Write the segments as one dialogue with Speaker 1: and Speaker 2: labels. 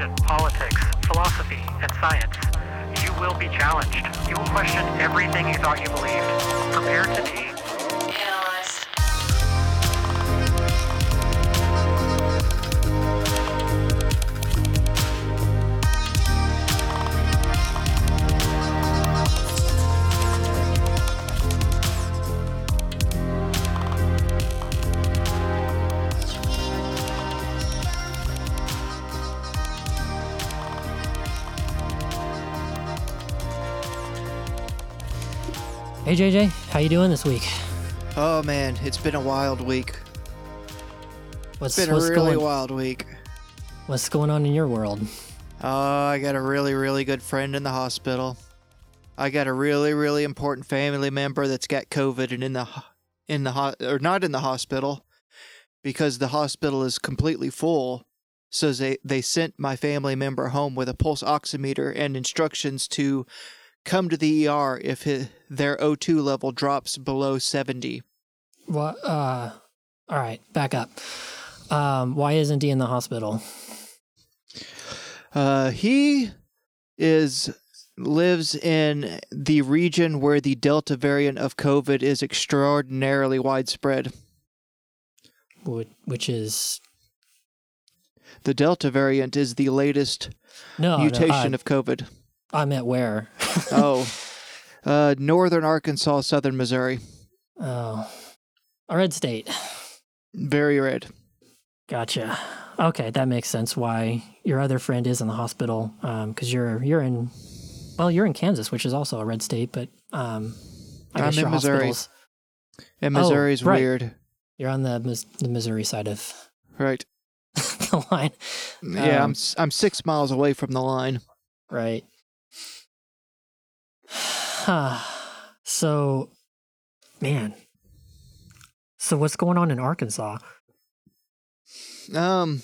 Speaker 1: religion, politics, philosophy, and science. You will be challenged. You will question everything you thought you believed. Prepare to be
Speaker 2: JJ, how you doing this week?
Speaker 3: Oh man, it's been a wild week.
Speaker 2: What's
Speaker 3: It's been
Speaker 2: what's
Speaker 3: a really
Speaker 2: going
Speaker 3: wild week.
Speaker 2: What's going on in your world?
Speaker 3: Oh, I got a really, really good friend in the hospital. I got a really, really important family member that's got COVID and in the in the ho- or not in the hospital because the hospital is completely full. So they they sent my family member home with a pulse oximeter and instructions to come to the ER if hi their O2 level drops below 70.
Speaker 2: What? Uh, all right, back up. Um, why isn't he in the hospital?
Speaker 3: Uh, he is lives in the region where the Delta variant of COVID is extraordinarily widespread.
Speaker 2: Which is
Speaker 3: The Delta variant is the latest
Speaker 2: no
Speaker 3: mutation
Speaker 2: no,
Speaker 3: of COVID.
Speaker 2: I, I meant where?
Speaker 3: oh, uh, northern Arkansas, southern Missouri,
Speaker 2: oh, a red state.
Speaker 3: very red.
Speaker 2: Gotcha. Okay, that makes sense. Why your other friend is in the hospital? Um, because you're you're in, well, you're in Kansas, which is also a red state, but um, I
Speaker 3: I'm
Speaker 2: guess
Speaker 3: in Missouri.
Speaker 2: hospitals.
Speaker 3: And
Speaker 2: Oh,
Speaker 3: Missouri's
Speaker 2: right.
Speaker 3: weird,
Speaker 2: You're on the the Missouri side of
Speaker 3: right?
Speaker 2: the line,
Speaker 3: Yeah,
Speaker 2: Um,
Speaker 3: I'm I'm six miles away from the line.
Speaker 2: right? so, man. So what's going on in Arkansas?
Speaker 3: Um.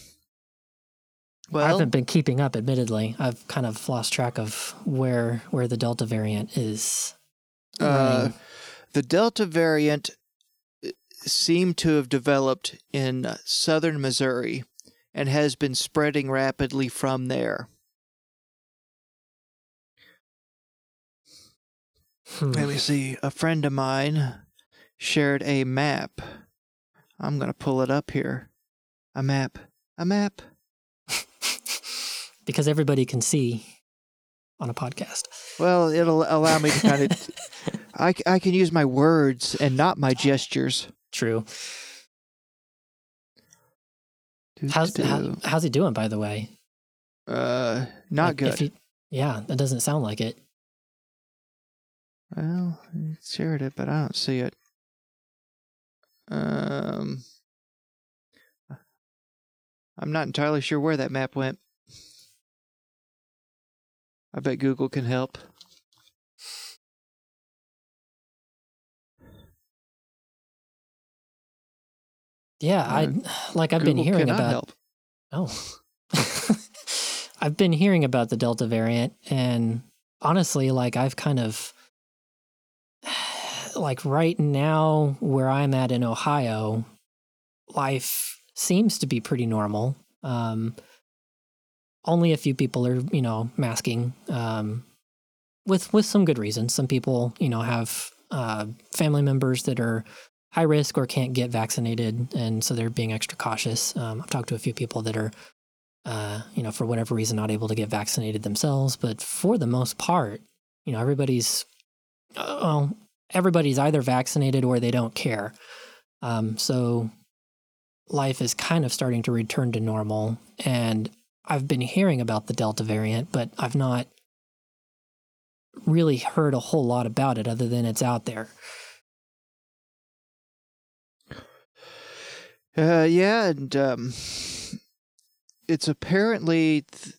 Speaker 3: Well, I
Speaker 2: haven't been keeping up, admittedly. I've kind of lost track of where where the Delta variant is.
Speaker 3: Uh, the Delta variant uh, seemed to have developed in uh, southern Missouri and has been spreading rapidly from there.
Speaker 2: Hmm.
Speaker 3: Let me see. A friend of mine shared a map. I'm going to pull it up here. A map. A map.
Speaker 2: because everybody can see on a podcast.
Speaker 3: Well, it'll allow me to kind of. I, I can use my words and not my gestures.
Speaker 2: True. How's how, how's he doing, by the way?
Speaker 3: Uh, not
Speaker 2: Like,
Speaker 3: good.
Speaker 2: he- yeah, that doesn't sound like it.
Speaker 3: Well, I shared it, but I don't see it. Um, I'm not entirely sure where that map went. I bet Google can help.
Speaker 2: Yeah, I like I've been hearing about.
Speaker 3: help.
Speaker 2: Oh. I've been hearing about the Delta variant, and honestly, like I've kind of like right now where I'm at in Ohio, life seems to be pretty normal. Um, only a few people are, you know, masking um, with with some good reasons. Some people, you know, have uh, family members that are high risk or can't get vaccinated, and so they're being extra cautious. Um, I've talked to a few people that are, uh, you know, for whatever reason, not able to get vaccinated themselves. But for the most part, you know, everybody's, uh, well, everybody's either vaccinated or they don't care. Um, so life is kind of starting to return to normal, and I've been hearing about the Delta variant, but I've not really heard a whole lot about it other than it's out there.
Speaker 3: Uh, yeah, and um, it's apparently. Th-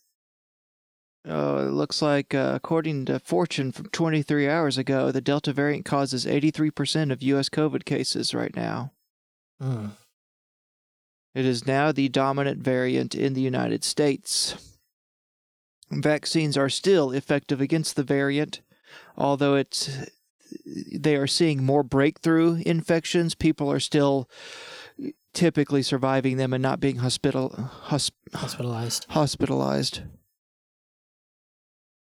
Speaker 3: oh, it looks like uh, according to Fortune from 23 hours ago, the Delta variant causes 83% of U.S. COVID cases right now.
Speaker 2: Hmm.
Speaker 3: It is now the dominant variant in the United States. Vaccines are still effective against the variant, although it's they are seeing more breakthrough infections. People are still typically surviving them and not being hospital hosp-
Speaker 2: Hospitalized.
Speaker 3: hospitalized.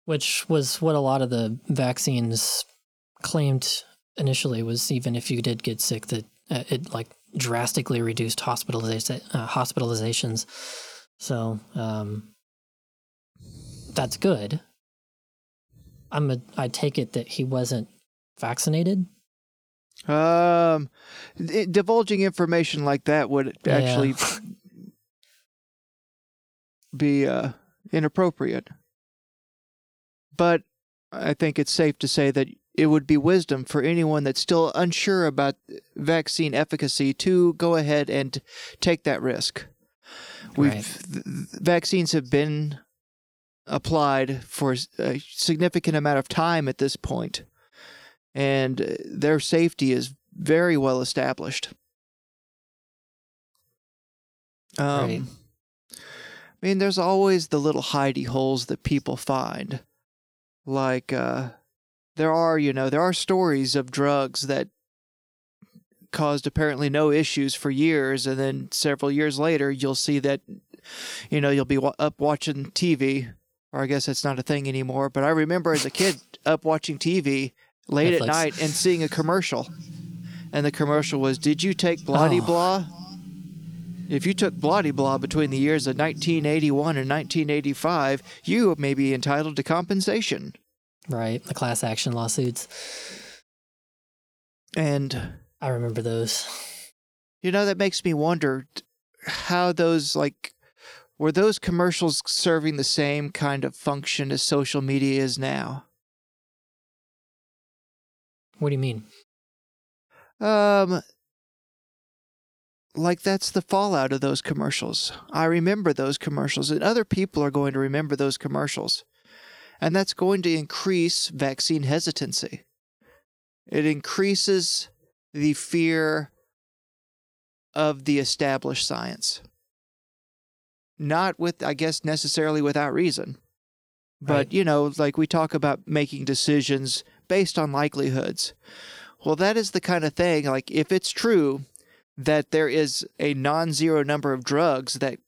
Speaker 2: Which was what a lot of the vaccines claimed initially was even if you did get sick that uh, it like drastically reduced hospitalization uh, hospitalizations so um that's good i'm a i take it that he wasn't vaccinated
Speaker 3: Um, it- divulging information like that would
Speaker 2: Yeah.
Speaker 3: actually be uh, inappropriate. But I think it's safe to say that it would be wisdom for anyone that's still unsure about vaccine efficacy to go ahead and take that risk. We've
Speaker 2: Right.
Speaker 3: vaccines have been applied for a significant amount of time at this point, and their safety is very well established. Um,
Speaker 2: Right.
Speaker 3: I mean, there's always the little hidey holes that people find. Like, uh, there are, you know, there are stories of drugs that caused apparently no issues for years, and then several years later, you'll see that, you know, you'll be wa- up watching TV, or I guess it's not a thing anymore. But I remember as a kid up watching TV late at night and seeing a commercial, and the commercial was, "Did you take bloody
Speaker 2: Oh.
Speaker 3: blah?" If you took bloody blah between the years of 1981 and 1985, you may be entitled to compensation.
Speaker 2: right the class action lawsuits
Speaker 3: And
Speaker 2: i remember those
Speaker 3: you know that makes me wonder how those like were those commercials serving the same kind of function as social media is now?
Speaker 2: what do you mean
Speaker 3: Um like that's the fallout of those commercials. I remember those commercials and other people are going to remember those commercials. And that's going to increase vaccine hesitancy. It increases the fear of the established science. Not with I guess necessarily without reason. But
Speaker 2: Right.
Speaker 3: you know, like we talk about making decisions based on likelihoods. Well, that is the kind of thing, like, if it's true that there is a non zero number of drugs that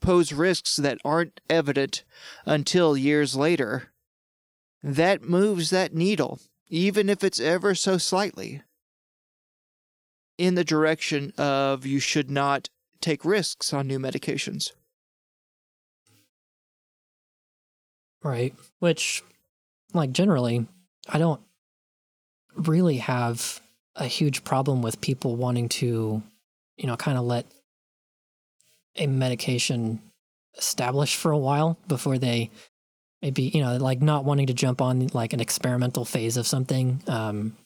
Speaker 3: pose risks that aren't evident until years later, that moves that needle, even if it's ever so slightly, in the direction of you should not take risks on new medications.
Speaker 2: Right. Which, like, generally, I don't really have a huge problem with people wanting to, you know, kind of let a medication establish for a while before they maybe, you know, like not wanting to jump on like an experimental phase of something. Um,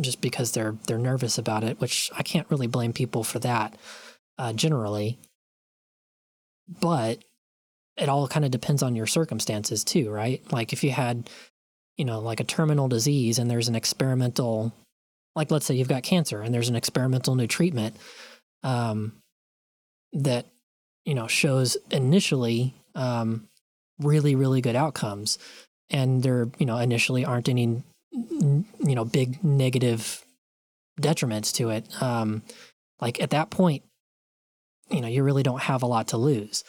Speaker 2: just because they're they're nervous about it, which I can't really blame people for that, uh, generally. But it all kind of depends on your circumstances too, right? Like if you had, you know, like a terminal disease and there's an experimental, like let's say you've got cancer and there's an experimental new treatment um, that, you know, shows initially um, really, really good outcomes. And there, you know, initially aren't any, you know, big negative detriments to it. Um, like at that point, you know, you really don't have a lot to lose.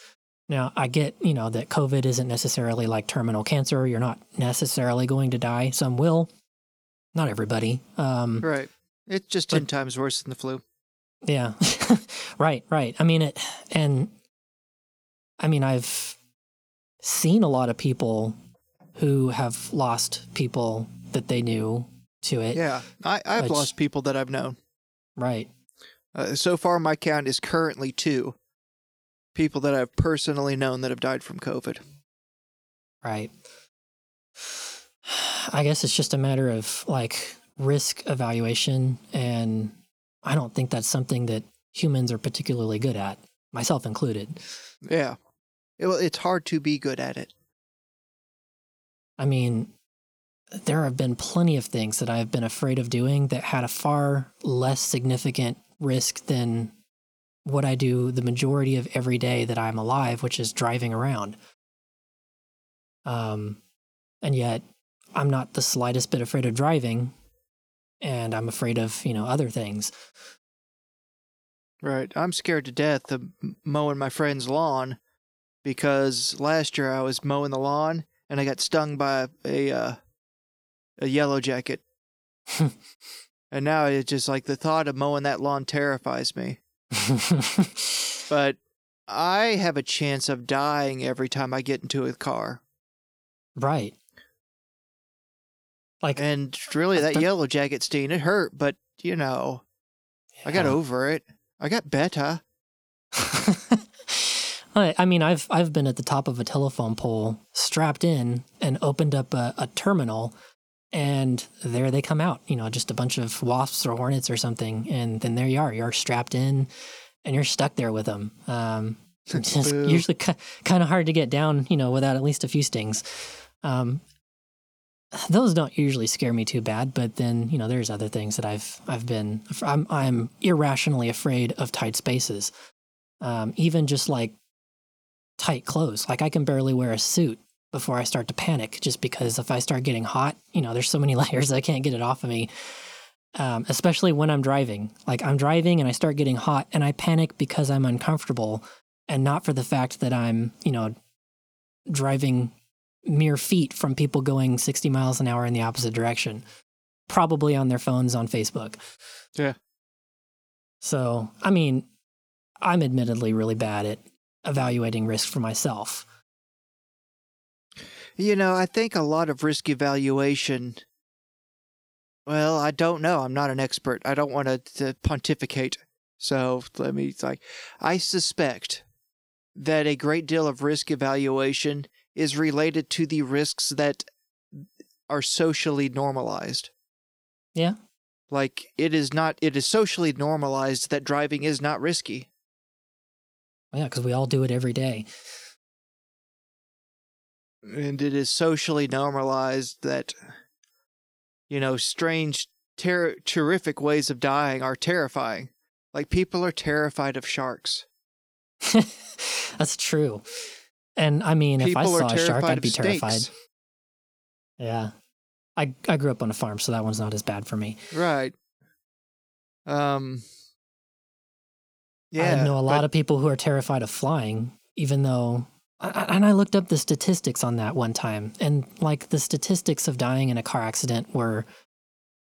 Speaker 2: Now, I get, you know, that COVID isn't necessarily like terminal cancer. You're not necessarily going to die. Some will, not everybody. Um,
Speaker 3: Right. It's just
Speaker 2: But-
Speaker 3: 10 times worse than the flu.
Speaker 2: yeah. right, right. I mean, it, and I mean, I've seen a lot of people who have lost people that they knew to it.
Speaker 3: Yeah. I, I've
Speaker 2: Which-
Speaker 3: lost people that I've known.
Speaker 2: Right.
Speaker 3: Uh, so far, my count is currently two people that I've personally known that have died from COVID.
Speaker 2: Right. I guess it's just a matter of like risk evaluation. And I don't think that's something that humans are particularly good at, myself included.
Speaker 3: Yeah. It, well, it's hard to be good at it.
Speaker 2: I mean, there have been plenty of things that I've been afraid of doing that had a far less significant risk than what I do the majority of every day that I'm alive, which is driving around. Um, and yet I'm not the slightest bit afraid of driving, and I'm afraid of you know other things.
Speaker 3: Right. I'm scared to death of mowing my friend's lawn because last year I was mowing the lawn and I got stung by a uh, a yellow jacket. and now it's just like the thought of mowing that lawn terrifies me. But I have a chance of dying every time I get into a car.
Speaker 2: right. Like
Speaker 3: And really, that yellow jacket sting, it hurt, but you know, I got over it. I got better.
Speaker 2: I I mean, I've I've been at the top of a telephone pole, strapped in, and opened up a, a terminal, and there they come out. You know, just a bunch of wasps or hornets or something, and then there you are. You're strapped in, and you're stuck there with them. Um, it's usually kind of hard to get down, you know, without at least a few stings. Um, those don't usually scare me too bad, but then you know, there's other things that I've I've been I'm I'm irrationally afraid of tight spaces. Um, even just like tight clothes. Like I can barely wear a suit before I start to panic just because if I start getting hot, you know, there's so many layers I can't get it off of me. Um, especially when I'm driving. Like I'm driving and I start getting hot and I panic because I'm uncomfortable and not for the fact that I'm, you know, driving mere feet from people going 60 miles an hour in the opposite direction, probably on their phones on Facebook.
Speaker 3: Yeah.
Speaker 2: So, I mean, I'm admittedly really bad at evaluating risk for myself.
Speaker 3: You know, I think a lot of risk evaluation. Well, I don't know. I'm not an expert. I don't want to, to pontificate. So let me like, I suspect that a great deal of risk evaluation is related to the risks that are socially normalized.
Speaker 2: Yeah.
Speaker 3: Like it is not. It is socially normalized that driving is not risky.
Speaker 2: Yeah, because we all do it every day.
Speaker 3: and it is socially normalized that you know strange ter- terrific ways of dying are terrifying like people are terrified of sharks
Speaker 2: That's true. And I mean, if I saw a shark, I'd be terrified.
Speaker 3: snakes
Speaker 2: Yeah. I, I grew up on a farm, so that one's not as bad for me.
Speaker 3: right um yeah
Speaker 2: I know a lot
Speaker 3: but-
Speaker 2: of people who are terrified of flying, even though. I- And I looked up the statistics on that one time, and like the statistics of dying in a car accident were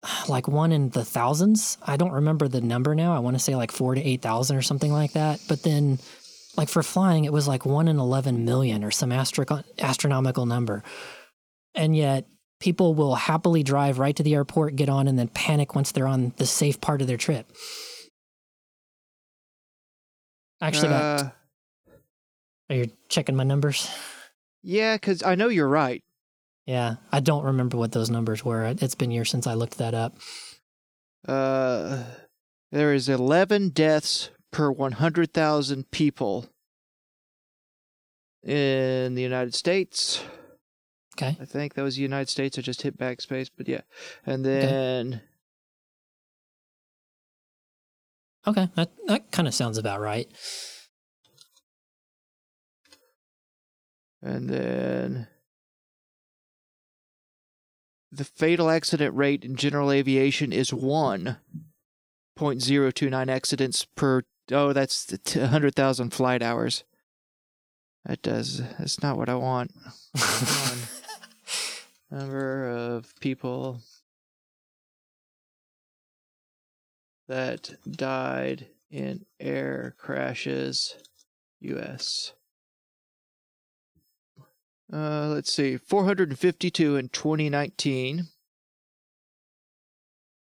Speaker 2: like one in the thousands. I don't remember the number now. I want to say like four to 8,000 or something like that. But then, like for flying, it was like one in 11 million or some astro- astronomical number. And yet, people will happily drive right to the airport, get on, and then panic once they're on the safe part of their trip. Actually
Speaker 3: uh,
Speaker 2: Are you checking my numbers?
Speaker 3: yeah because i know you're right
Speaker 2: Yeah, I don't remember what those numbers were. It's been years since I looked that up.
Speaker 3: uh there is 11 deaths per 100000 people in the united states
Speaker 2: Okay.
Speaker 3: I think that was the United States. I just hit backspace, but yeah. And
Speaker 2: Okay.
Speaker 3: then
Speaker 2: Okay, that that kind of sounds about right.
Speaker 3: and then the fatal accident rate in general aviation is 1.029 accidents per oh that's the t- 100,000 flight hours. That does that's not what I want. Number of people that died in air crashes, U.S. Uh, let's see, 452 in 2019.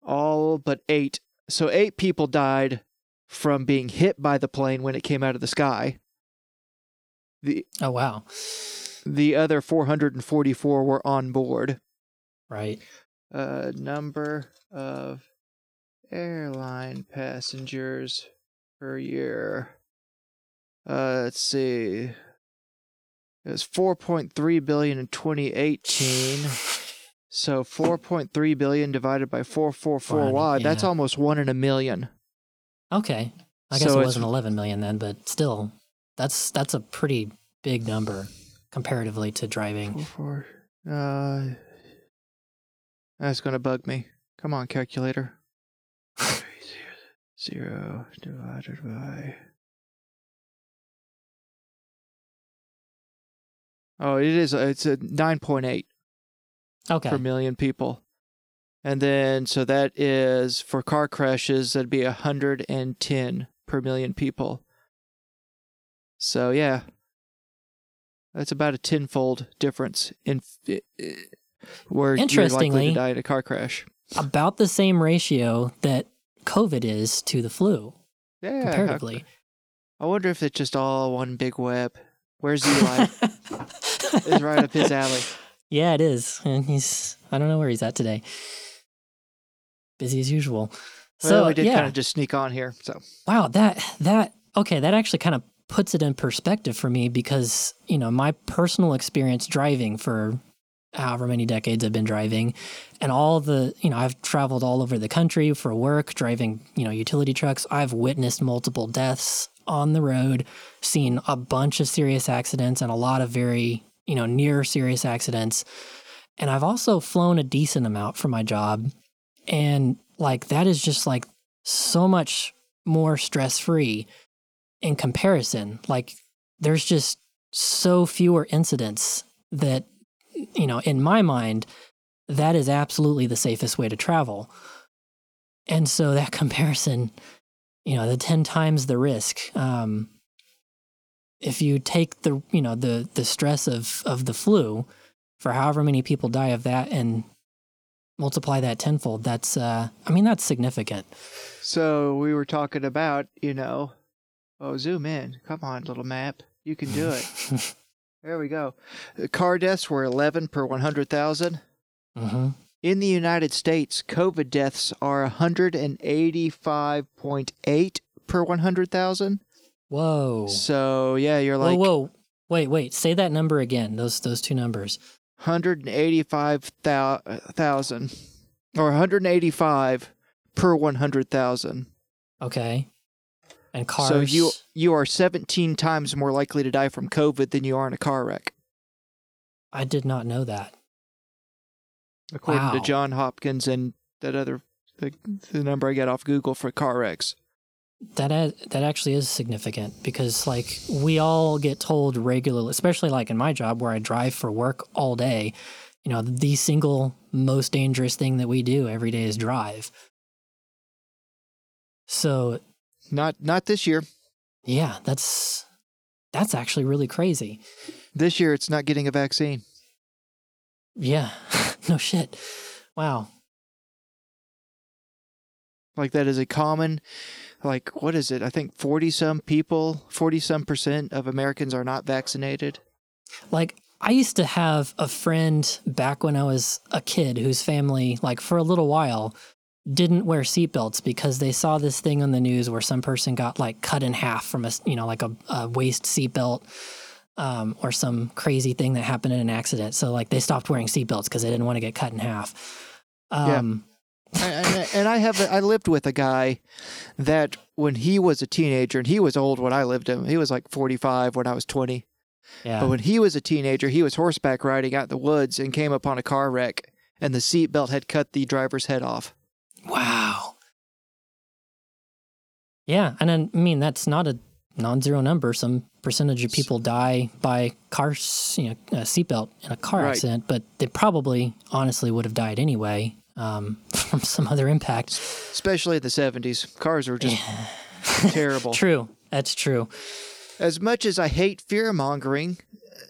Speaker 3: All but eight. So eight people died from being hit by the plane when it came out of the sky. The
Speaker 2: oh wow.
Speaker 3: the other 444 were on board.
Speaker 2: Right.
Speaker 3: uh, number of airline passengers per year. Uh, let's see. It was 4.3 billion in 2018. So 4.3 billion divided by 444
Speaker 2: One,
Speaker 3: wide. That's almost one in a million.
Speaker 2: Okay. I guess
Speaker 3: So
Speaker 2: it wasn't 11 million then, but still, that's that's a pretty big number comparatively to driving.
Speaker 3: Four, four. Uh, that's gonna bug me. Come on, calculator. Zero divided by. Oh, it is. It's a nine point eight
Speaker 2: Okay.
Speaker 3: per million people, and then so that is for car crashes. That'd be hundred and ten per million people. So yeah, that's about a tenfold difference in f- i- where you're likely to die in a car crash.
Speaker 2: About the same ratio that COVID is to the flu,
Speaker 3: Yeah,
Speaker 2: comparatively.
Speaker 3: I wonder if it's just all one big web. Where's Eli? it's right up his alley.
Speaker 2: Yeah, it is. And he's, I don't know where he's at today. Busy as usual.
Speaker 3: So
Speaker 2: So,
Speaker 3: we did
Speaker 2: yeah.
Speaker 3: kind of just sneak on here. So
Speaker 2: Wow, that that okay, that actually kind of puts it in perspective for me because, you know, my personal experience driving for however many decades I've been driving and all the, you know, I've traveled all over the country for work driving, you know, utility trucks. I've witnessed multiple deaths on the road, seen a bunch of serious accidents and a lot of very, you know, near serious accidents. And I've also flown a decent amount for my job and like that is just like so much more stress free in comparison. Like there's just so fewer incidents that, you know, in my mind, that is absolutely the safest way to travel. And so that comparison, you know, the 10 times the risk, um, if you take the, you know, the, the stress of, of the flu for however many people die of that and multiply that tenfold, that's, uh, I mean, that's significant.
Speaker 3: so we were talking about, you know, oh zoom in. Come on, little map. You can do it. there we go. Car deaths were 11 per 100,000.
Speaker 2: hmm
Speaker 3: In the United States, COVID deaths are 185.8 per 100,000.
Speaker 2: Whoa.
Speaker 3: So, yeah, you're like
Speaker 2: whoa, whoa. Wait, wait. Say that number again. Those those two numbers.
Speaker 3: 185,000 uh, or 185 per 100,000.
Speaker 2: Okay. And cars.
Speaker 3: So you you are 17 times more likely to die from COVID than you are in a car wreck,
Speaker 2: I did not know that.
Speaker 3: according to John Hopkins and that other the, the number I got off Google for car wrecks.
Speaker 2: That a- that actually is significant because like we all get told regularly, especially like in my job where I drive for work all day. You know, the single most dangerous thing that we do every day is drive. So
Speaker 3: Not not this year.
Speaker 2: yeah, that's that's actually really crazy.
Speaker 3: This year it's not getting a vaccine.
Speaker 2: Yeah, no shit. Wow.
Speaker 3: Like that is a common like what is it? I think 40 some people, 40 some percent of Americans are not vaccinated.
Speaker 2: Like I used to have a friend back when I was a kid whose family, like for a little while, didn't wear seatbelts because they saw this thing on the news where some person got like cut in half from a you know, like a, a waist seatbelt um, or some crazy thing that happened in an accident. So like they stopped wearing seatbelts because they didn't want to get cut in half.
Speaker 3: Yeah. And, and I have I lived with a guy that when he was a teenager and he was old when I lived him. He was like 45 when I was 20.
Speaker 2: yeah.
Speaker 3: But when he was a teenager, he was horseback riding out in the woods and came upon a car wreck and the seatbelt had cut the driver's head off.
Speaker 2: Wow. Yeah, and then, I mean that's not a non-zero number. Some percentage of people die by car, you know, a seatbelt in a car
Speaker 3: Right.
Speaker 2: accident, but they probably, honestly, would have died anyway um, from some other impact.
Speaker 3: Especially in the 70s. Cars were just terrible.
Speaker 2: True, that's true.
Speaker 3: As much as I hate fear mongering,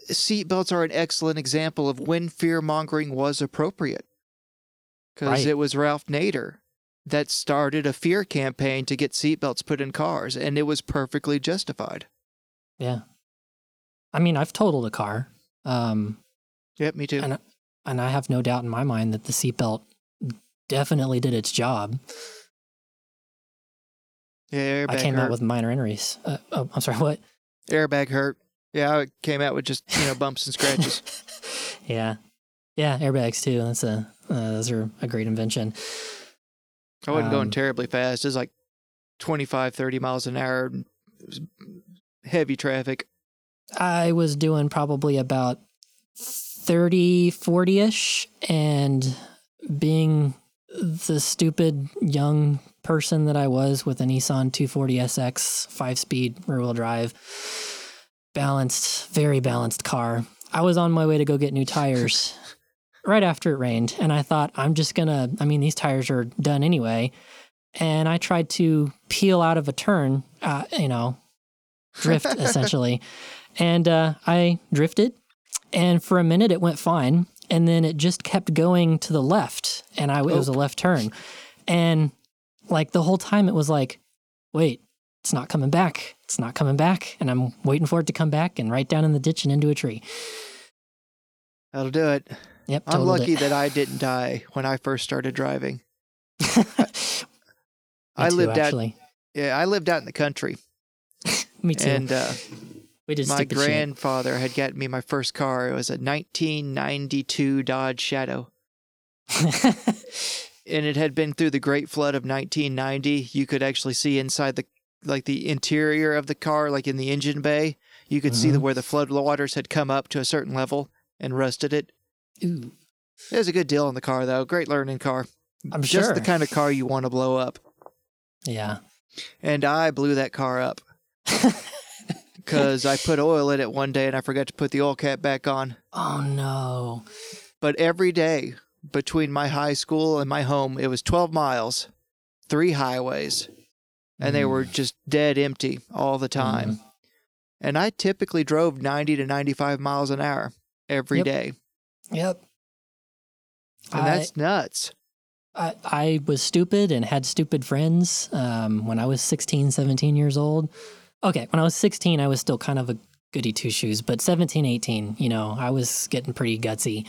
Speaker 3: seatbelts are an excellent example of when fear mongering was appropriate. Because
Speaker 2: Right.
Speaker 3: it was Ralph Nader that started a fear campaign to get seatbelts put in cars, and it was perfectly justified.
Speaker 2: Yeah, I mean, I've totaled a car, um,
Speaker 3: Yep, me too.
Speaker 2: And- and I have no doubt in my mind that the seatbelt definitely did its job.
Speaker 3: yeah, airbag
Speaker 2: I came
Speaker 3: hurt.
Speaker 2: out with minor injuries. Uh, oh, I'm sorry, what?
Speaker 3: airbag hurt. Yeah, I came out with just you know bumps and scratches.
Speaker 2: yeah, yeah, airbags too. That's a uh, those are a great invention.
Speaker 3: I wasn't going
Speaker 2: Um,
Speaker 3: terribly fast. It was like 25, 30 miles an hour. It was heavy traffic.
Speaker 2: I was doing probably about 30, 40 ish, and being the stupid young person that I was with a Nissan 240SX five speed rear wheel drive. Balanced, very balanced car. I was on my way to go get new tires right after it rained. And I thought, I'm just going to, I mean, these tires are done anyway. And I tried to peel out of a turn, uh, you know, drift essentially. And uh, I drifted. And for a minute, it went fine. And then it just kept going to the left. And I, it was a left turn. And like the whole time, it was like, wait, it's not coming back. It's not coming back. And I'm waiting for it to come back and right down in the ditch and into a tree.
Speaker 3: That'll do it.
Speaker 2: Yep.
Speaker 3: I'm lucky that I didn't die when I first started driving. I
Speaker 2: too,
Speaker 3: lived out. Yeah, I lived out in the country,
Speaker 2: Me too.
Speaker 3: and uh,
Speaker 2: we did
Speaker 3: my grandfather had gotten me my first car. It was a 1992 Dodge Shadow, and it had been through the Great Flood of 1990. You could actually see inside the like the interior of the car, like in the engine bay. You could see the,
Speaker 2: Mhm.
Speaker 3: where the flood waters had come up to a certain level and rusted it.
Speaker 2: Ooh,
Speaker 3: It was a good deal on the car, though. Great learning car.
Speaker 2: I'm
Speaker 3: Just
Speaker 2: sure.
Speaker 3: the kind of car you want to blow up.
Speaker 2: yeah.
Speaker 3: And I blew that car up because I put oil in it one day and I forgot to put the oil cap back on.
Speaker 2: Oh no.
Speaker 3: But every day between my high school and my home, it was 12 miles, three highways, and they
Speaker 2: Mm.
Speaker 3: were just dead empty all the time. And I typically drove 90 to 95 miles an hour every
Speaker 2: Yep.
Speaker 3: day,
Speaker 2: Yep.
Speaker 3: And
Speaker 2: I-
Speaker 3: that's nuts.
Speaker 2: I, I was stupid and had stupid friends um, when I was 16, 17 years old. Okay, when I was 16, I was still kind of a goody two shoes, but 17, 18, you know, I was getting pretty gutsy.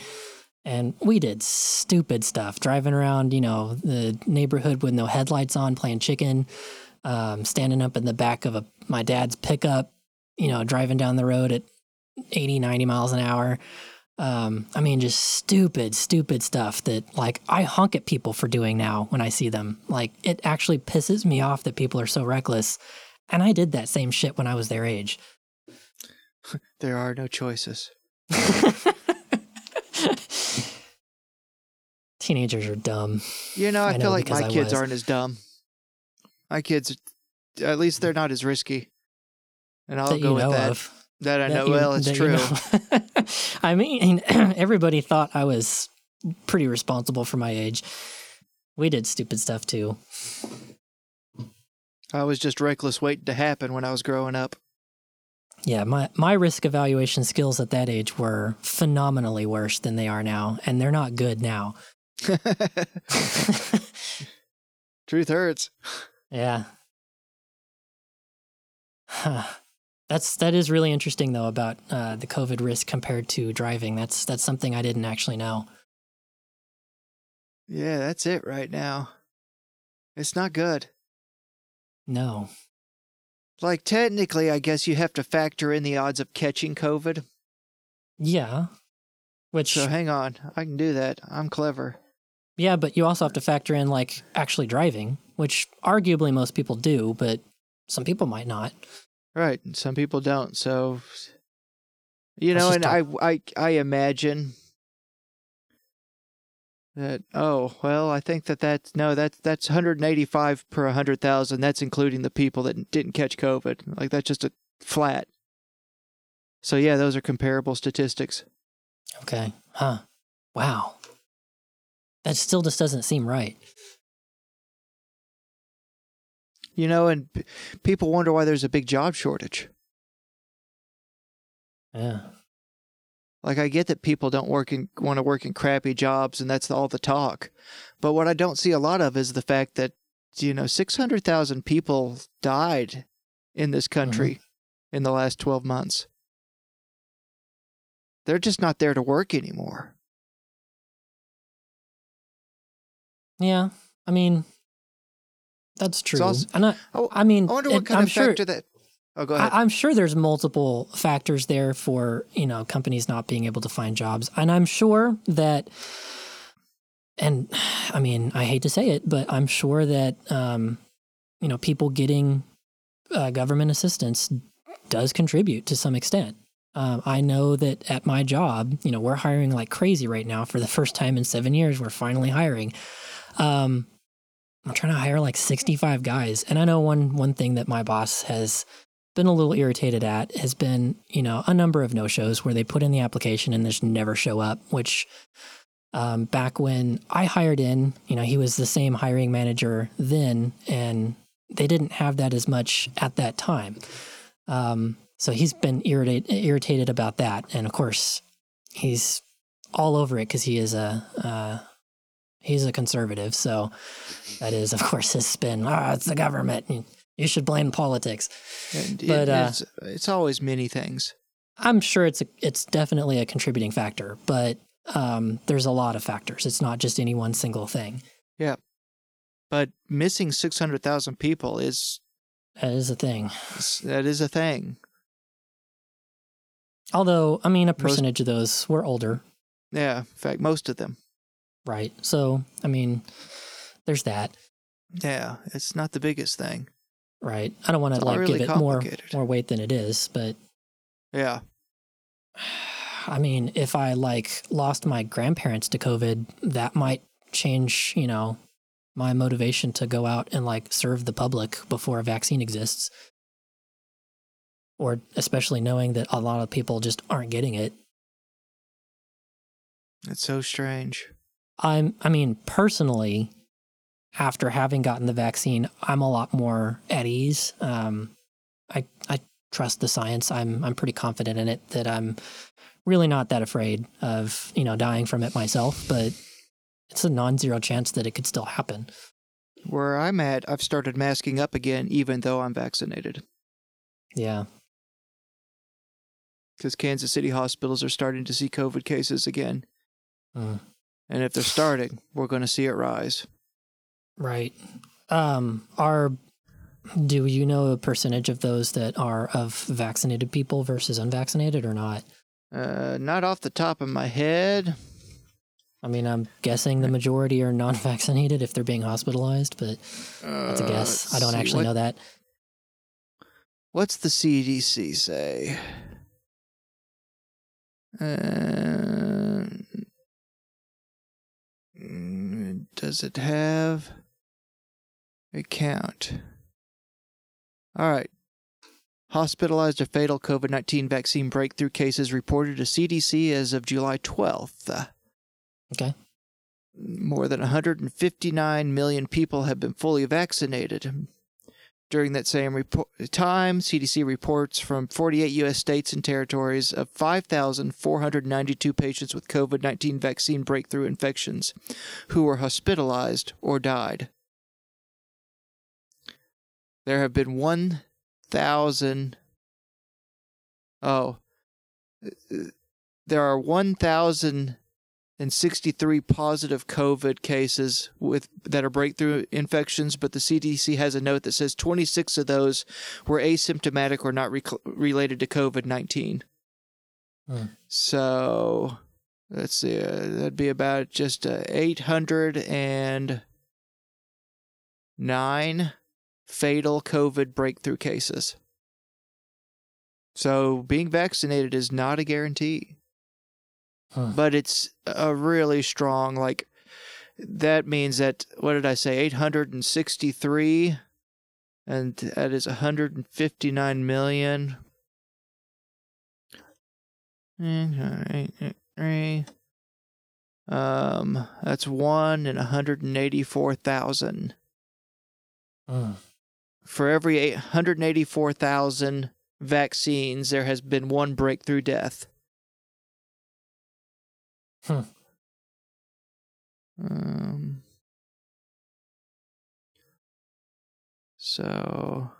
Speaker 2: And we did stupid stuff, driving around, you know, the neighborhood with no headlights on, playing chicken, um, standing up in the back of a, my dad's pickup, you know, driving down the road at 80, 90 miles an hour. Um, I mean, just stupid, stupid stuff that like I honk at people for doing now when I see them. Like it actually pisses me off that people are so reckless. And I did that same shit when I was their age.
Speaker 3: There are no choices.
Speaker 2: Teenagers are dumb.
Speaker 3: You know, I,
Speaker 2: I
Speaker 3: feel
Speaker 2: know,
Speaker 3: like my
Speaker 2: I
Speaker 3: kids
Speaker 2: was.
Speaker 3: aren't as dumb. My kids, at least they're not as risky. And I'll
Speaker 2: that
Speaker 3: go with that.
Speaker 2: of.
Speaker 3: That I
Speaker 2: That
Speaker 3: know
Speaker 2: you-
Speaker 3: well, it's
Speaker 2: that you
Speaker 3: true.
Speaker 2: know. I mean, everybody thought I was pretty responsible for my age. We did stupid stuff too.
Speaker 3: I was just reckless waiting to happen when I was growing up.
Speaker 2: Yeah, my, my risk evaluation skills at that age were phenomenally worse than they are now, and they're not good now.
Speaker 3: Truth hurts.
Speaker 2: yeah. Huh. That's that is really interesting though about uh, the COVID risk compared to driving. That's that's something I didn't actually know.
Speaker 3: Yeah, that's it right now. It's not good.
Speaker 2: No.
Speaker 3: Like, technically, I guess you have to factor in the odds of catching COVID.
Speaker 2: Yeah. Which
Speaker 3: So hang on. I can do that. I'm clever.
Speaker 2: yeah, but you also have to factor in like actually driving, which arguably most people do, but some people might not.
Speaker 3: Right. and Some people don't. So, you know, and I, I, I imagine that, oh, well, I think that that's, no, that's, that's 185 per 100,000. That's including the people that didn't catch COVID. Like, that's just a flat. So, yeah, those are comparable statistics.
Speaker 2: Okay. Huh. Wow. That still just doesn't seem right.
Speaker 3: You know, and p- people wonder why there's a big job shortage.
Speaker 2: Yeah.
Speaker 3: Like I get that people don't work in want to work in crappy jobs and that's all the talk. But what I don't see a lot of is the fact that you know 600,000 people died in this uh-huh. country in the last 12 months. They're just not there to work anymore.
Speaker 2: Yeah. I mean, that's true.
Speaker 3: also-
Speaker 2: and I,
Speaker 3: Oh,
Speaker 2: I mean,
Speaker 3: I wonder
Speaker 2: it-
Speaker 3: what kind
Speaker 2: I'm
Speaker 3: of
Speaker 2: sure,
Speaker 3: factor that Oh, go ahead.
Speaker 2: I, I'm sure there's multiple factors there for you know companies not being able to find jobs, and I'm sure that, and I mean, I hate to say it, but I'm sure that um, you know people getting uh, government assistance does contribute to some extent. Um, I know that at my job, you know, we're hiring like crazy right now. For the first time in seven years, we're finally hiring. Um, I'm trying to hire like 65 guys. And I know one one thing that my boss has been a little irritated at has been, you know, a number of no-shows where they put in the application and just never show up, which um, back when I hired in, you know, he was the same hiring manager then, and they didn't have that as much at that time. Um, so he's been irritated irritated about that, and of course, he's all over it because he is a uh, he's a conservative. So that is, of course, his spin. Ah, oh, it's the government. You should blame politics.
Speaker 3: And but uh, it's, it's always many things.
Speaker 2: I'm sure it's a, it's definitely a contributing factor, but um, there's a lot of factors. It's not just any one single thing.
Speaker 3: Yeah, but missing six hundred thousand people is
Speaker 2: that is a thing.
Speaker 3: That is a thing.
Speaker 2: Although, I mean, a percentage most, of those were older.
Speaker 3: Yeah, in fact, most of them.
Speaker 2: Right. So, I mean, there's that.
Speaker 3: Yeah, it's not the biggest thing.
Speaker 2: Right. I don't want to like really give it more more weight than it is, but
Speaker 3: yeah.
Speaker 2: I mean, if I like lost my grandparents to COVID, that might change, you know, my motivation to go out and like serve the public before a vaccine exists. Or especially knowing that a lot of people just aren't getting it.
Speaker 3: It's so strange.
Speaker 2: I'm I mean, personally, after having gotten the vaccine, I'm a lot more at ease. Um, I I trust the science. I'm I'm pretty confident in it that I'm really not that afraid of you know dying from it myself. But it's a non-zero chance that it could still happen.
Speaker 3: Where I'm at, I've started masking up again, even though I'm vaccinated.
Speaker 2: Yeah.
Speaker 3: Because Kansas City hospitals are starting to see COVID cases again. Mm. And if they're starting, we're going to see it rise.
Speaker 2: Right. Um, are do you know a percentage of those that are of vaccinated people versus unvaccinated or not?
Speaker 3: Uh, not off the top of my head.
Speaker 2: I mean, I'm guessing the majority are non-vaccinated if they're being hospitalized, but that's a guess. Uh, I don't see. actually what, know that.
Speaker 3: What's the CDC say? Uh, mm, does it have? Account. All right. Hospitalized or fatal COVID 19 vaccine breakthrough cases reported to CDC as of July 12th.
Speaker 2: Okay.
Speaker 3: More than 159 million people have been fully vaccinated. During that same report, time, CDC reports from 48 U.S. states and territories of 5,492 patients with COVID 19 vaccine breakthrough infections who were hospitalized or died there have been 1,000. Oh, there are 1,063 positive COVID cases with that are breakthrough infections, but the CDC has a note that says 26 of those were asymptomatic or not re- related to COVID 19. Hmm. So let's see, uh, that'd be about just uh, 809 fatal COVID breakthrough cases. So being vaccinated is not a guarantee. Huh. But it's a really strong, like, that means that, what did I say, 863? And that is 159 million. Um, that's one in 184,000. Uh for every 184,000 vaccines, there has been one breakthrough death.
Speaker 2: Hmm.
Speaker 3: Um, so.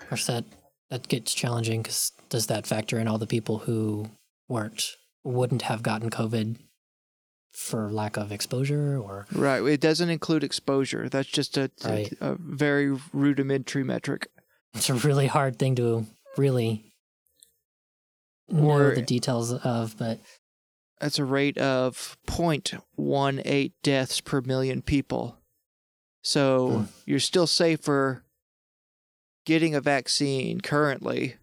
Speaker 2: Of course, that that gets challenging because does that factor in all the people who weren't wouldn't have gotten COVID for lack of exposure or
Speaker 3: right it doesn't include exposure that's just a, right. a, a, very rudimentary metric
Speaker 2: it's a really hard thing to really know or, the details of but
Speaker 3: that's a rate of 0.18 deaths per million people so hmm. you're still safer getting a vaccine currently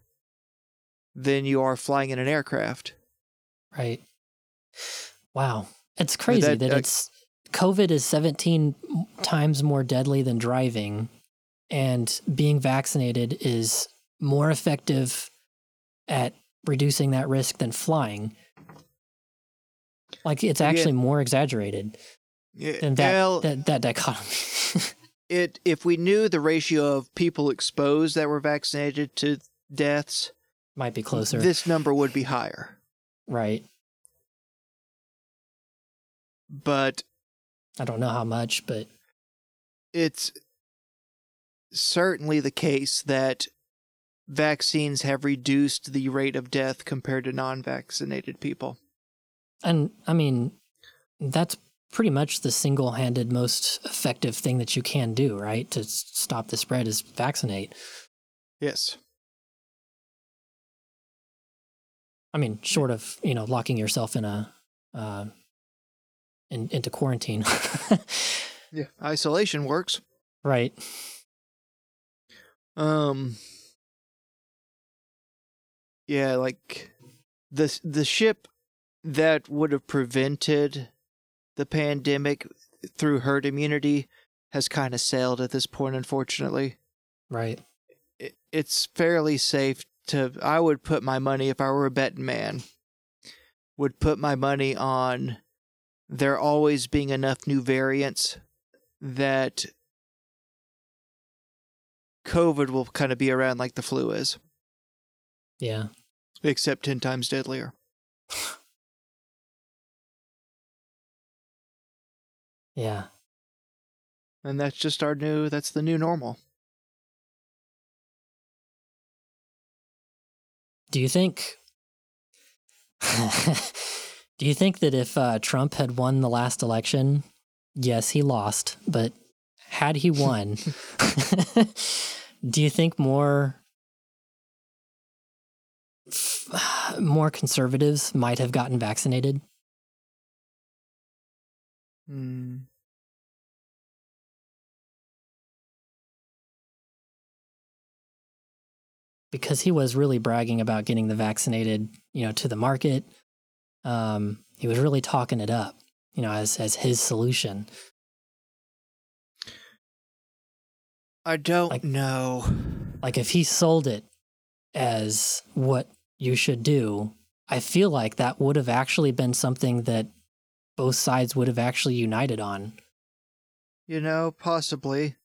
Speaker 3: than you are flying in an aircraft
Speaker 2: Right. Wow. It's crazy that,
Speaker 3: that- uh,
Speaker 2: it's COVID is 17 times more deadly than driving, and being vaccinated is more effective at reducing that risk than flying. Like it's
Speaker 3: Yeah.
Speaker 2: actually more exaggerated
Speaker 3: Yeah,
Speaker 2: than that
Speaker 3: well,
Speaker 2: that, that dichotomy.
Speaker 3: it if we knew the ratio of people exposed that were vaccinated to deaths,
Speaker 2: Might be closer.
Speaker 3: this number would be higher.
Speaker 2: right.
Speaker 3: But
Speaker 2: I don't know how much, but
Speaker 3: it's certainly the case that vaccines have reduced the rate of death compared to non-vaccinated people.
Speaker 2: And I mean, that's pretty much the single handed most effective thing that you can do, right? To stop the spread is vaccinate.
Speaker 3: Yes.
Speaker 2: I mean, short of, you know, locking yourself in a, uh, in, into quarantine.
Speaker 3: Yeah. Isolation works.
Speaker 2: right.
Speaker 3: Um Yeah, like the the ship that would have prevented the pandemic through herd immunity has kind of sailed at this point unfortunately.
Speaker 2: Right.
Speaker 3: It, it's fairly safe to I would put my money if I were a betting man would put my money on there always being enough new variants that COVID will kind of be around like the flu is,
Speaker 2: Yeah.
Speaker 3: except 10 times deadlier.
Speaker 2: Yeah.
Speaker 3: And that's just our new, that's the new normal.
Speaker 2: Do you think? do you think that if uh, Trump had won the last election, yes, he lost, but had he won, do you think more more conservatives might have gotten vaccinated?
Speaker 3: Hmm.
Speaker 2: Because he was really bragging about getting the vaccinated, you know, to the market. Um, he was really talking it up, you know, as as his solution.
Speaker 3: I don't
Speaker 2: Like-
Speaker 3: know.
Speaker 2: like if he sold it as what you should do i feel like that would have actually been something that both sides would have actually united on
Speaker 3: You know, possibly.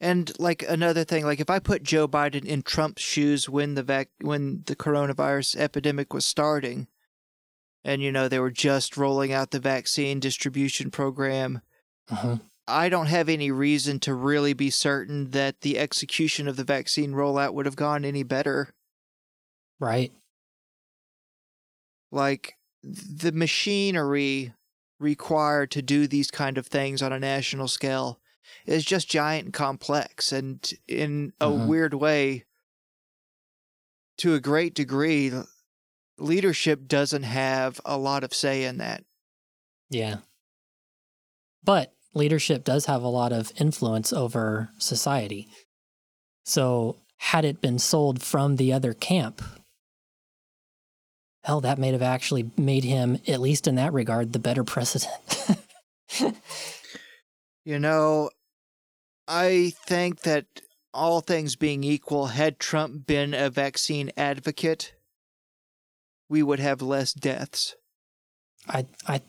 Speaker 3: And like another thing, like if I put Joe Biden in Trump's shoes when the vac- when the coronavirus epidemic was starting, and you know they were just rolling out the vaccine distribution program,
Speaker 2: uh-huh.
Speaker 3: I don't have any reason to really be certain that the execution of the vaccine rollout would have gone any better.
Speaker 2: right
Speaker 3: Like the machinery required to do these kind of things on a national scale is just giant and complex and in a
Speaker 2: Mhm.
Speaker 3: weird way to a great degree leadership doesn't have a lot of say in that.
Speaker 2: yeah. But leadership does have a lot of influence over society. So had it been sold from the other camp hell that may have actually made him at least in that regard the better president.
Speaker 3: You know, I think that all things being equal, had Trump been a vaccine advocate, we would have less deaths.
Speaker 2: i i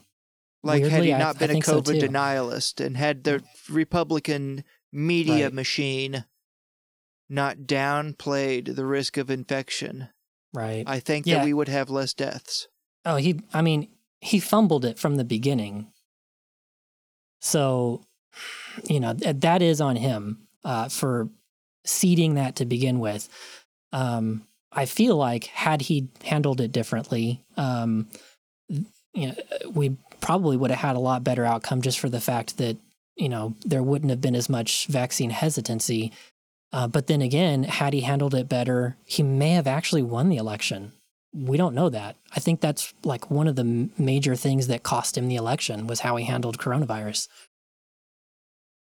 Speaker 3: Like had he not
Speaker 2: I
Speaker 3: been a
Speaker 2: think so,
Speaker 3: COVID denialist and had the Republican media
Speaker 2: Right.
Speaker 3: machine not downplayed the risk of infection,
Speaker 2: right
Speaker 3: I think
Speaker 2: Yeah.
Speaker 3: that we would have less deaths.
Speaker 2: Oh, he, I mean, he fumbled it from the beginning. So, you know, that is on him uh, for seeding that to begin with. Um, I feel like had he handled it differently, um, you know, we probably would have had a lot better outcome just for the fact that, you know, there wouldn't have been as much vaccine hesitancy. Uh, but then again, had he handled it better, he may have actually won the election we don't know that. I think that's like one of the m- major things that cost him the election was how he handled coronavirus.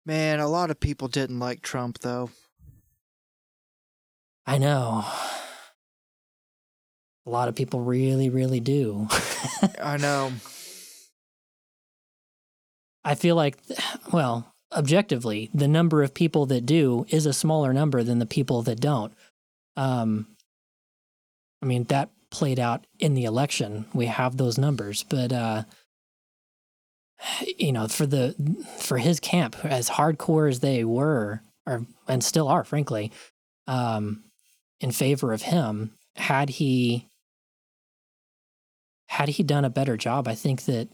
Speaker 3: Man, a lot of people didn't like Trump though.
Speaker 2: I know. A lot of people really, really do.
Speaker 3: I know.
Speaker 2: I feel like, well, objectively, the number of people that do is a smaller number than the people that don't. Um, I mean, that played out in the election. We have those numbers, but uh, you know, for the for his camp, as hardcore as they were, or and still are, frankly, um, in favor of him, had he had he done a better job, I think that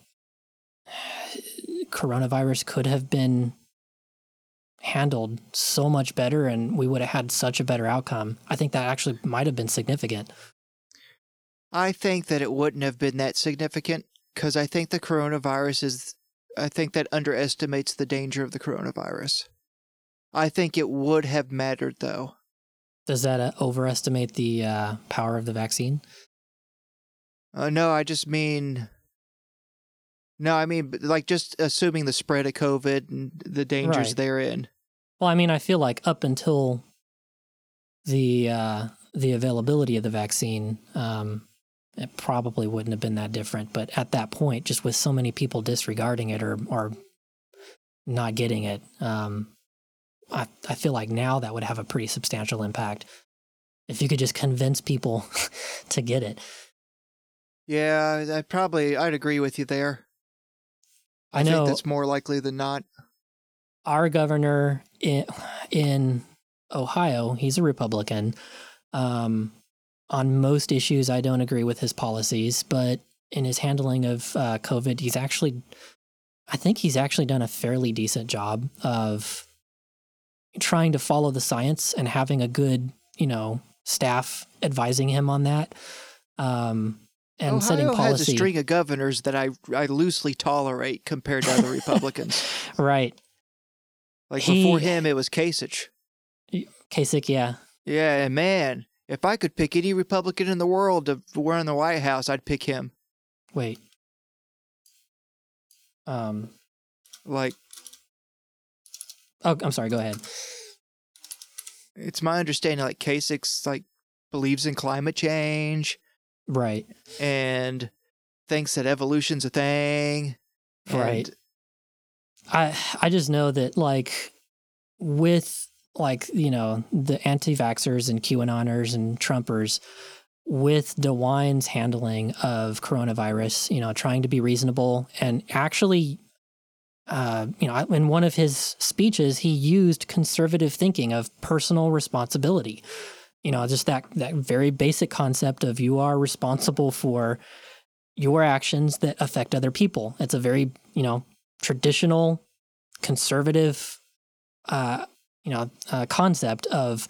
Speaker 2: coronavirus could have been handled so much better and we would have had such a better outcome. I think that actually might have been significant.
Speaker 3: I think that it wouldn't have been that significant because I think the coronavirus is, I think that underestimates the danger of the coronavirus. I think it would have mattered though.
Speaker 2: Does that uh, overestimate the uh, power of the vaccine?
Speaker 3: Uh, no, I just mean. No, I mean like just assuming the spread of COVID and the dangers
Speaker 2: Right.
Speaker 3: therein.
Speaker 2: Well, I mean, I feel like up until the uh, the availability of the vaccine, um, it probably wouldn't have been that different. But at that point, just with so many people disregarding it or or not getting it, um, I I feel like now that would have a pretty substantial impact if you could just convince people to get it.
Speaker 3: Yeah, I probably I'd agree with you there.
Speaker 2: I
Speaker 3: I,
Speaker 2: know-
Speaker 3: think that's more likely than not.
Speaker 2: our governor in, in Ohio, he's a Republican. Um, on most issues, I don't agree with his policies, but in his handling of uh, COVID, he's actually, I think he's actually done a fairly decent job of trying to follow the science and having a good, you know, staff advising him on that. Um, and
Speaker 3: Ohio
Speaker 2: setting
Speaker 3: has a string of governors that I I loosely tolerate compared to other Republicans.
Speaker 2: right.
Speaker 3: Like
Speaker 2: He-
Speaker 3: before him, it was Kasich.
Speaker 2: Kasich, yeah.
Speaker 3: Yeah, and man, if I could pick any Republican in the world to run the White House, I'd pick him.
Speaker 2: Wait. Um,
Speaker 3: Like
Speaker 2: Oh, I'm sorry. Go ahead.
Speaker 3: it's my understanding, like Kasich's like believes in climate change
Speaker 2: Right.
Speaker 3: and thinks that evolution's a thing.
Speaker 2: Right. I I just know that like with like you know the anti-vaxxers and QAnoners and Trumpers with DeWine's handling of coronavirus, you know, trying to be reasonable and actually, uh, you know, in one of his speeches, he used conservative thinking of personal responsibility. You know, just that that very basic concept of you are responsible for your actions that affect other people. It's a very, you know, traditional conservative uh, you know, uh, concept of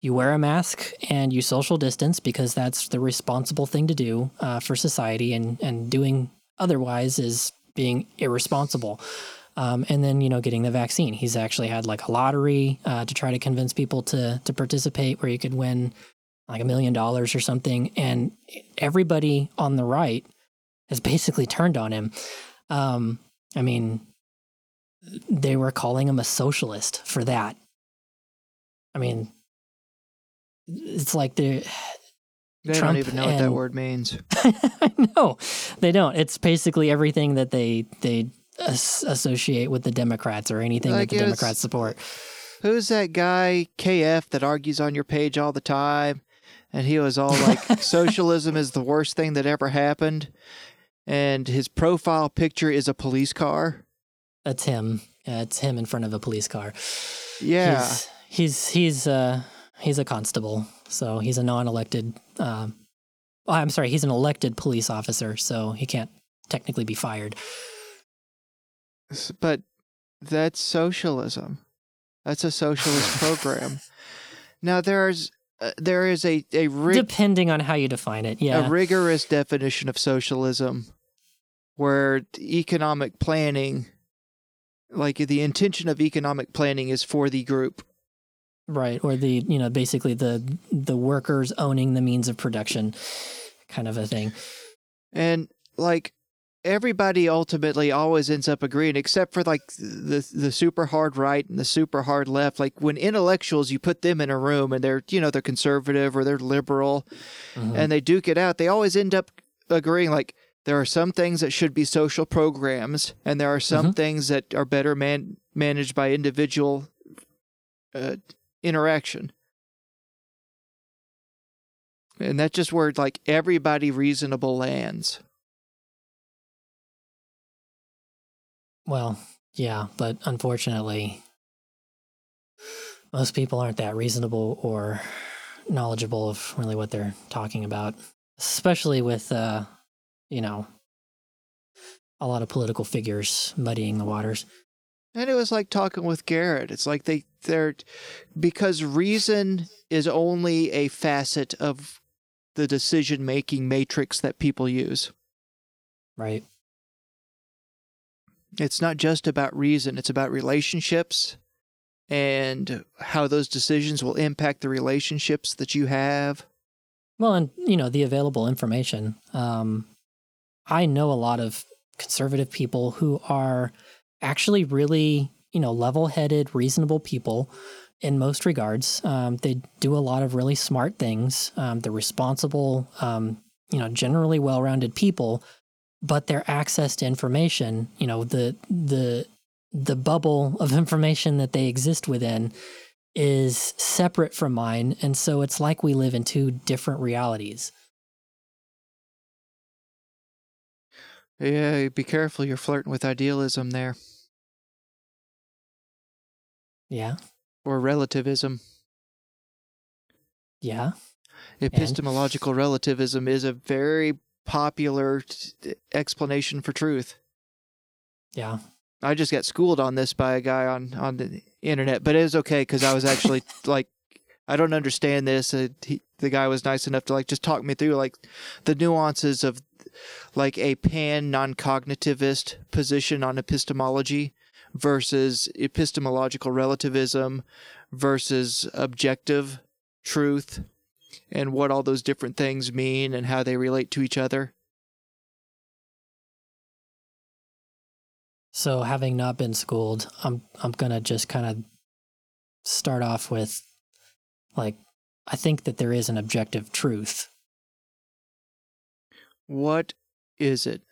Speaker 2: you wear a mask and you social distance because that's the responsible thing to do uh, for society, and and doing otherwise is being irresponsible. Um, and then you know, getting the vaccine. He's actually had like a lottery uh, to try to convince people to to participate, where you could win like a million dollars or something. And everybody on the right has basically turned on him. Um, I mean, they were calling him a socialist for that. I mean, it's like they're.
Speaker 3: They
Speaker 2: Trump
Speaker 3: don't even know what that word means.
Speaker 2: no, they don't. It's basically everything that they they associate with the Democrats or anything
Speaker 3: Like
Speaker 2: that the Democrats support.
Speaker 3: Who's that guy KF that argues on your page all the time? And he was all like, socialism is the worst thing that ever happened. And his profile picture is a police car.
Speaker 2: That's him. Yeah, it's him in front of a police car.
Speaker 3: Yeah.
Speaker 2: He's he's he's uh he's a constable, so he's a non-elected. Um, oh, I'm sorry, he's an elected police officer, so he can't technically be fired.
Speaker 3: But that's socialism. That's a socialist program. Now there's uh, there is a a, rig-
Speaker 2: Depending on how you define it, yeah.
Speaker 3: a rigorous definition of socialism where economic planning like the intention of economic planning is for the group.
Speaker 2: Right, or the you know basically the the workers owning the means of production, kind of a thing.
Speaker 3: And like everybody ultimately always ends up agreeing, except for like the the super hard right and the super hard left. Like when intellectuals, you put them in a room and they're you know they're conservative or they're liberal,
Speaker 2: Mhm.
Speaker 3: and they duke it out. They always end up agreeing like there are some things that should be social programs, and there are some things that are better man- managed by individual uh, interaction. And that's just where like everybody reasonable lands.
Speaker 2: Well, yeah, but unfortunately, most people aren't that reasonable or knowledgeable of really what they're talking about, especially with, uh, you know, a lot of political figures muddying the waters.
Speaker 3: And it was like talking with Garrett. It's like they they're because reason is only a facet of the decision making matrix that people use.
Speaker 2: Right.
Speaker 3: It's not just about reason, it's about relationships and how those decisions will impact the relationships that you have.
Speaker 2: Well, and you know the available information. Um, I know a lot of conservative people who are actually really, you know, level-headed, reasonable people in most regards. Um, they do a lot of really smart things. Um, they're responsible, um, you know, generally well-rounded people. But their access to information, you know, the the the bubble of information that they exist within is separate from mine. And so it's like we live in two different realities.
Speaker 3: Yeah, be careful you're flirting with idealism there
Speaker 2: Yeah.
Speaker 3: or relativism.
Speaker 2: Yeah.
Speaker 3: Epistemological relativism is a very popular t- explanation for truth.
Speaker 2: Yeah.
Speaker 3: I just got schooled on this by a guy on on the internet, but it was okay because I was actually like, I don't understand this. Uh, he, the guy was nice enough to like just talk me through like the nuances of like a pan non-cognitivist position on epistemology versus epistemological relativism versus objective truth and what all those different things mean and how they relate to each other.
Speaker 2: So having not been schooled, I'm I'm gonna just kind of start off with like I think that there is an objective truth.
Speaker 3: What is it?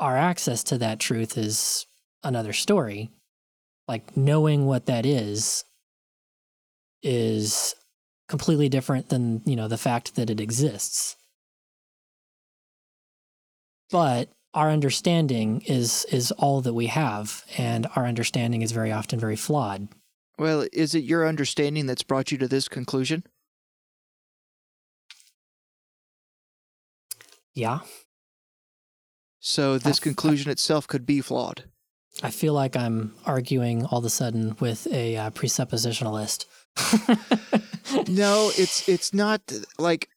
Speaker 2: Our access to that truth is another story. Like knowing what that is is completely different than, you know, the fact that it exists. But our understanding is is all that we have and our understanding is very often very flawed.
Speaker 3: Well, is it your understanding that's brought you to this conclusion?
Speaker 2: Yeah.
Speaker 3: So this
Speaker 2: I've-
Speaker 3: conclusion itself could be flawed.
Speaker 2: I feel like I'm arguing all of a sudden with a uh, presuppositionalist.
Speaker 3: No, it's it's not like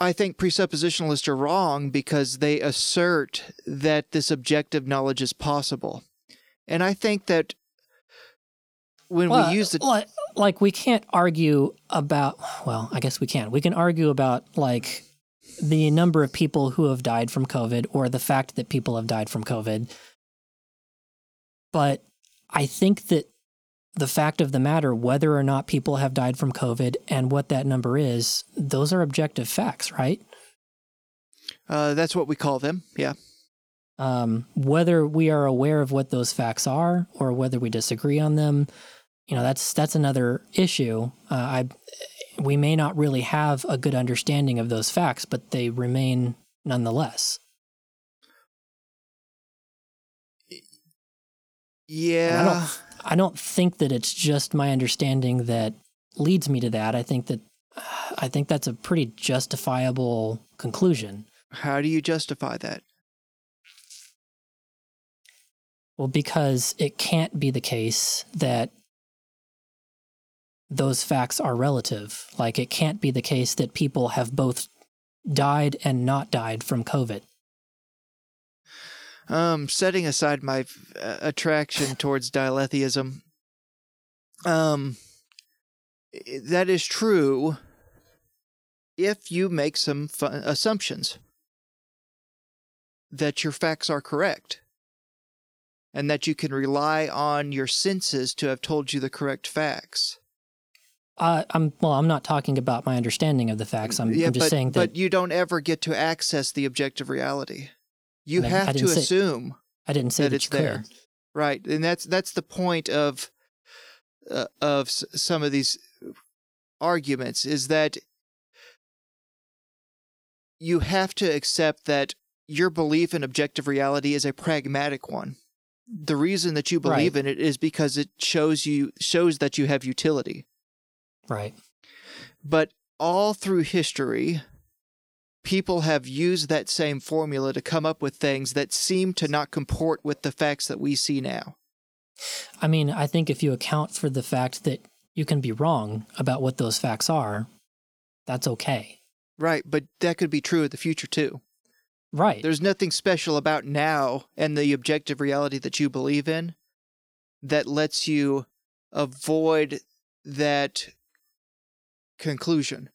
Speaker 3: I think presuppositionalists are wrong because they assert that this objective knowledge is possible. And I think that when
Speaker 2: Well,
Speaker 3: we use the
Speaker 2: like, like we can't argue about well i guess we can we can argue about like the number of people who have died from covid or the fact that people have died from covid but i think that the fact of the matter whether or not people have died from covid and what that number is those are objective facts right
Speaker 3: uh, that's what we call them. Yeah.
Speaker 2: um, whether we are aware of what those facts are or whether we disagree on them, you know, that's that's another issue. Uh, I we may not really have a good understanding of those facts, but they remain nonetheless.
Speaker 3: Yeah.
Speaker 2: I don't think that it's just my understanding that leads me to that. I think that I think that's a pretty justifiable conclusion.
Speaker 3: How do you justify that?
Speaker 2: Well, because it can't be the case that those facts are relative. Like, it can't be the case that people have both died and not died from COVID.
Speaker 3: Um, setting aside my uh, attraction towards dialetheism, um, that is true if you make some assumptions. that your facts are correct and that you can rely on your senses to have told you the correct facts.
Speaker 2: Uh, I'm well. I'm not talking about my understanding of the facts. I'm,
Speaker 3: yeah,
Speaker 2: I'm just
Speaker 3: but,
Speaker 2: saying that.
Speaker 3: but you don't ever get to access the objective reality. You
Speaker 2: I
Speaker 3: have to
Speaker 2: say-
Speaker 3: assume
Speaker 2: I didn't say
Speaker 3: that
Speaker 2: that,
Speaker 3: it's there. Right, and that's that's the point of uh, of s- some of these arguments is that you have to accept that your belief in objective reality is a pragmatic one. The reason that you believe
Speaker 2: Right.
Speaker 3: in it is because it shows you shows that you have utility.
Speaker 2: Right.
Speaker 3: But all through history, people have used that same formula to come up with things that seem to not comport with the facts that we see now.
Speaker 2: I mean, I think if you account for the fact that you can be wrong about what those facts are, that's okay.
Speaker 3: Right, but that could be true of the future too.
Speaker 2: Right.
Speaker 3: There's nothing special about now and the objective reality that you believe in that lets you avoid that conclusion.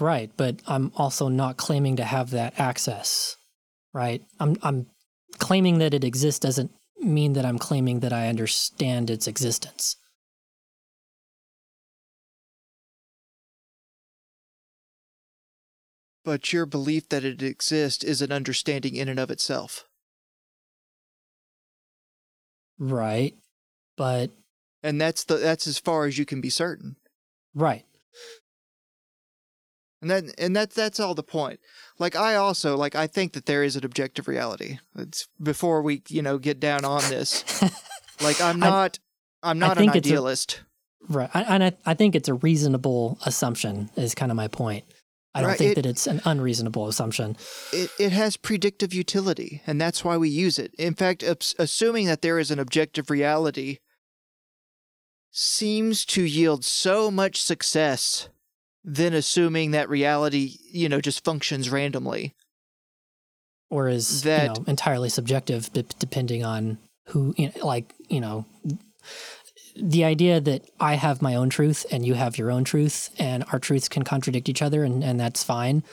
Speaker 2: Right, but I'm also not claiming to have that access. Right? I'm I'm claiming that it exists doesn't mean that I'm claiming that I understand its existence.
Speaker 3: But your belief that it exists is an understanding in and of itself.
Speaker 2: Right. But
Speaker 3: And that's the that's as far as you can be certain.
Speaker 2: right.
Speaker 3: And that and that that's all the point. Like I also like I think that there is an objective reality. It's before we, you know, get down on this. Like I'm not I, am not an
Speaker 2: it's a-
Speaker 3: idealist.
Speaker 2: right. I- And I, I think it's a reasonable assumption is kind of my point. I don't
Speaker 3: Right,
Speaker 2: think
Speaker 3: it-
Speaker 2: that it's an unreasonable assumption.
Speaker 3: it, it has predictive utility, and that's why we use it. In fact, assuming that there is an objective reality seems to yield so much success than assuming that reality, you know, just functions randomly.
Speaker 2: or is
Speaker 3: That-
Speaker 2: you know entirely subjective de- depending on who you know, like you know the idea that I have my own truth and you have your own truth and our truths can contradict each other and, and that's fine.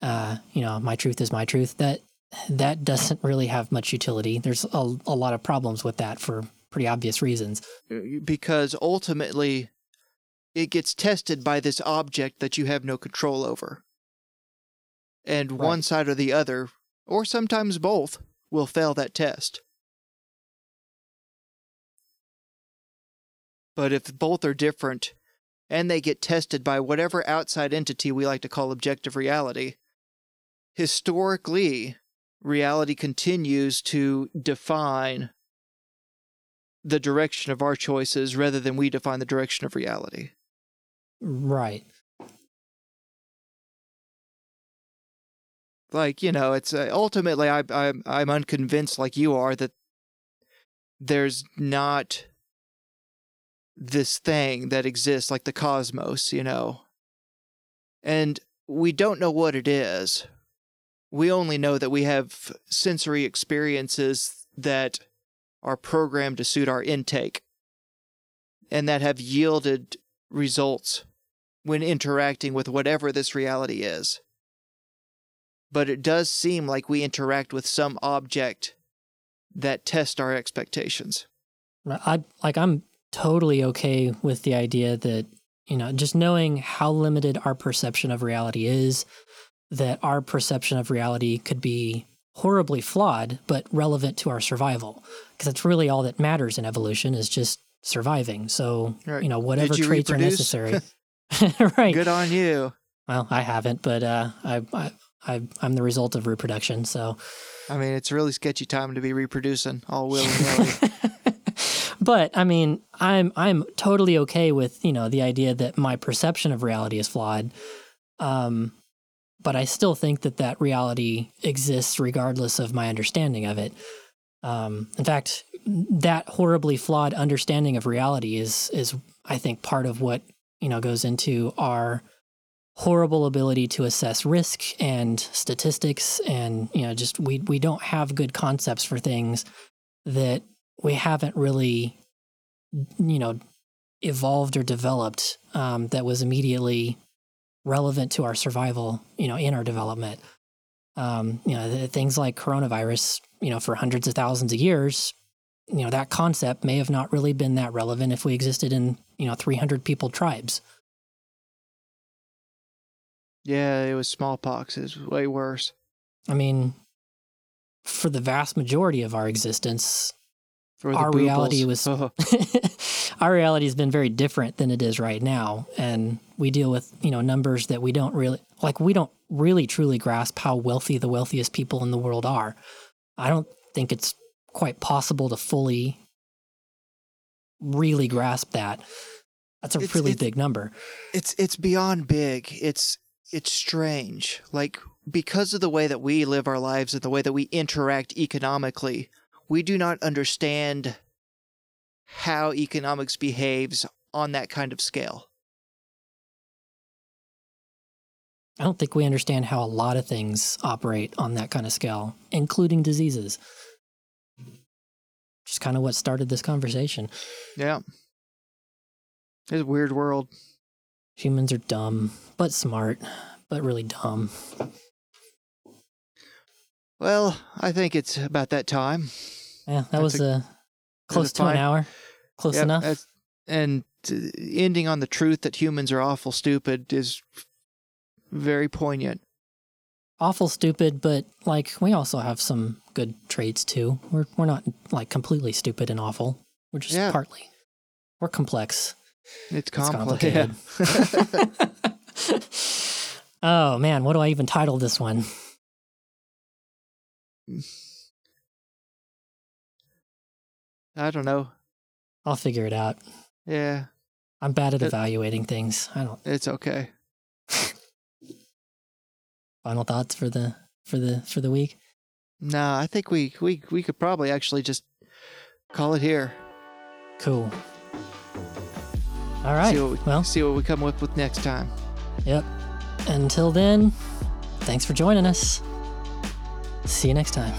Speaker 2: Uh, you know, my truth is my truth. That that doesn't really have much utility. There's a, a lot of problems with that for pretty obvious reasons.
Speaker 3: because ultimately it gets tested by this object that you have no control over. And one side or the other, or sometimes both, will fail that test. But if both are different and they get tested by whatever outside entity we like to call objective reality, historically, reality continues to define the direction of our choices rather than we define the direction of reality.
Speaker 2: Right.
Speaker 3: Like you know, it's uh, ultimately I, I'm I'm unconvinced like you are that there's not this thing that exists like the cosmos, you know, and we don't know what it is. We only know that we have sensory experiences that are programmed to suit our intake and that have yielded results when interacting with whatever this reality is. But it does seem like we interact with some object that test our expectations.
Speaker 2: I like I'm totally okay with the idea that you know just knowing how limited our perception of reality is that our perception of reality could be horribly flawed but relevant to our survival because that's really all that matters in evolution is just surviving so
Speaker 3: Right.
Speaker 2: you know whatever
Speaker 3: you
Speaker 2: traits are necessary right
Speaker 3: Good on you.
Speaker 2: well i haven't but uh I, I I, I'm the result of reproduction, so.
Speaker 3: I mean, it's a really sketchy time to be reproducing all willy nilly.
Speaker 2: but I mean, I'm I'm totally okay with you know the idea that my perception of reality is flawed, um, but I still think that that reality exists regardless of my understanding of it. Um, in fact, that horribly flawed understanding of reality is is I think part of what you know goes into our horrible ability to assess risk and statistics and you know just we we don't have good concepts for things that we haven't really you know evolved or developed um, that was immediately relevant to our survival you know in our development Um, you know, th- things like coronavirus, you know, for hundreds of thousands of years, you know, that concept may have not really been that relevant if we existed in, you know, 300 people tribes.
Speaker 3: Yeah, it was smallpox. It was way worse.
Speaker 2: I mean, for the vast majority of our existence, Our reality was- our reality has been very different than it is right now and we deal with you know numbers that we don't really like we don't really truly grasp how wealthy the wealthiest people in the world are i don't think it's quite possible to fully really grasp that that's a
Speaker 3: It's-
Speaker 2: really
Speaker 3: it's-
Speaker 2: big number
Speaker 3: it's it's beyond big. It's it's strange. Like because of the way that we live our lives and the way that we interact economically, we do not understand how economics behaves on that kind of scale.
Speaker 2: I don't think we understand how a lot of things operate on that kind of scale including diseases just kind of what started this conversation
Speaker 3: Yeah. It's a weird world.
Speaker 2: Humans are dumb, but smart, but really dumb.
Speaker 3: Well, I think it's about that time.
Speaker 2: Yeah, that
Speaker 3: That's
Speaker 2: was
Speaker 3: a-
Speaker 2: uh, close
Speaker 3: a
Speaker 2: to an hour. Close
Speaker 3: Yep,
Speaker 2: enough.
Speaker 3: and uh, ending on the truth that humans are awful stupid is very poignant.
Speaker 2: Awful stupid, but like we also have some good traits too. We're we're not like completely stupid and awful. We're just
Speaker 3: Yeah.
Speaker 2: partly. We're complex.
Speaker 3: It's
Speaker 2: It's
Speaker 3: complicated.
Speaker 2: complicated. oh man, what do I even title this one?
Speaker 3: I don't know.
Speaker 2: I'll figure it out.
Speaker 3: Yeah,
Speaker 2: I'm bad at
Speaker 3: It-
Speaker 2: evaluating things. I don't.
Speaker 3: it's okay.
Speaker 2: Final thoughts for the for the for the week.
Speaker 3: No, I think we we we could probably actually just call it here.
Speaker 2: Cool. All right.
Speaker 3: See what we,
Speaker 2: well,
Speaker 3: see what we come up with next time.
Speaker 2: Yep. Until then, thanks for joining us. See you next time.